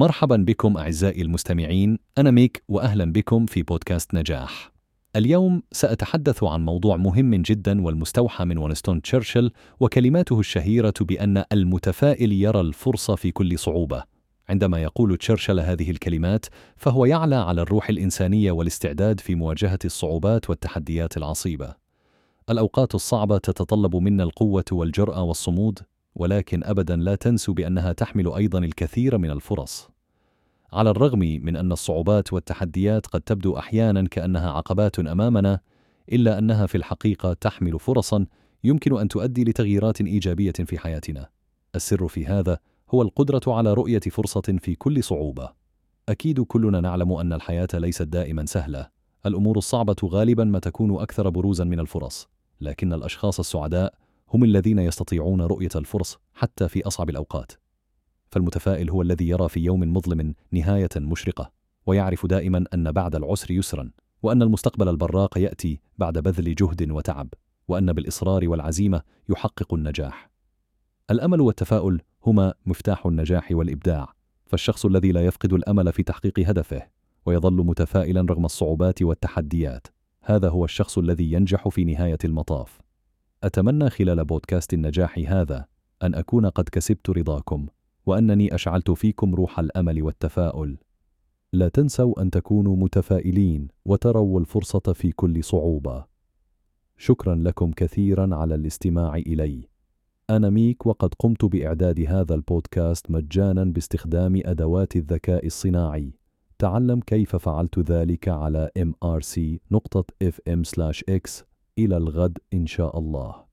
مرحبا بكم أعزائي المستمعين أنا ميك وأهلا بكم في بودكاست نجاح. اليوم سأتحدث عن موضوع مهم جدا والمستوحى من ونستون تشرشل وكلماته الشهيرة بأن المتفائل يرى الفرصة في كل صعوبة. عندما يقول تشرشل هذه الكلمات فهو يعلى على الروح الإنسانية والاستعداد في مواجهة الصعوبات والتحديات العصيبة. الأوقات الصعبة تتطلب منا القوة والجرأة والصمود ولكن ابدا لا تنسوا بأنها تحمل أيضا الكثير من الفرص. على الرغم من أن الصعوبات والتحديات قد تبدو أحيانا كأنها عقبات أمامنا إلا أنها في الحقيقة تحمل فرصا يمكن أن تؤدي لتغييرات إيجابية في حياتنا. السر في هذا هو القدرة على رؤية فرصة في كل صعوبة. أكيد كلنا نعلم أن الحياة ليست دائما سهلة. الأمور الصعبة غالبا ما تكون أكثر بروزا من الفرص. لكن الأشخاص السعداء هم الذين يستطيعون رؤية الفرص حتى في أصعب الأوقات. فالمتفائل هو الذي يرى في يوم مظلم نهاية مشرقة، ويعرف دائما أن بعد العسر يسرا، وأن المستقبل البراق يأتي بعد بذل جهد وتعب، وأن بالإصرار والعزيمة يحقق النجاح. الأمل والتفاؤل هما مفتاح النجاح والإبداع، فالشخص الذي لا يفقد الأمل في تحقيق هدفه، ويظل متفائلا رغم الصعوبات والتحديات، هذا هو الشخص الذي ينجح في نهاية المطاف. أتمنى خلال بودكاست النجاح هذا أن أكون قد كسبت رضاكم وأنني أشعلت فيكم روح الأمل والتفاؤل. لا تنسوا أن تكونوا متفائلين وتروا الفرصة في كل صعوبة. شكرا لكم كثيرا على الاستماع إلي. أنا ميك وقد قمت بإعداد هذا البودكاست مجانا باستخدام أدوات الذكاء الصناعي. تعلم كيف فعلت ذلك على mrc.fm/x إلى الغد إن شاء الله.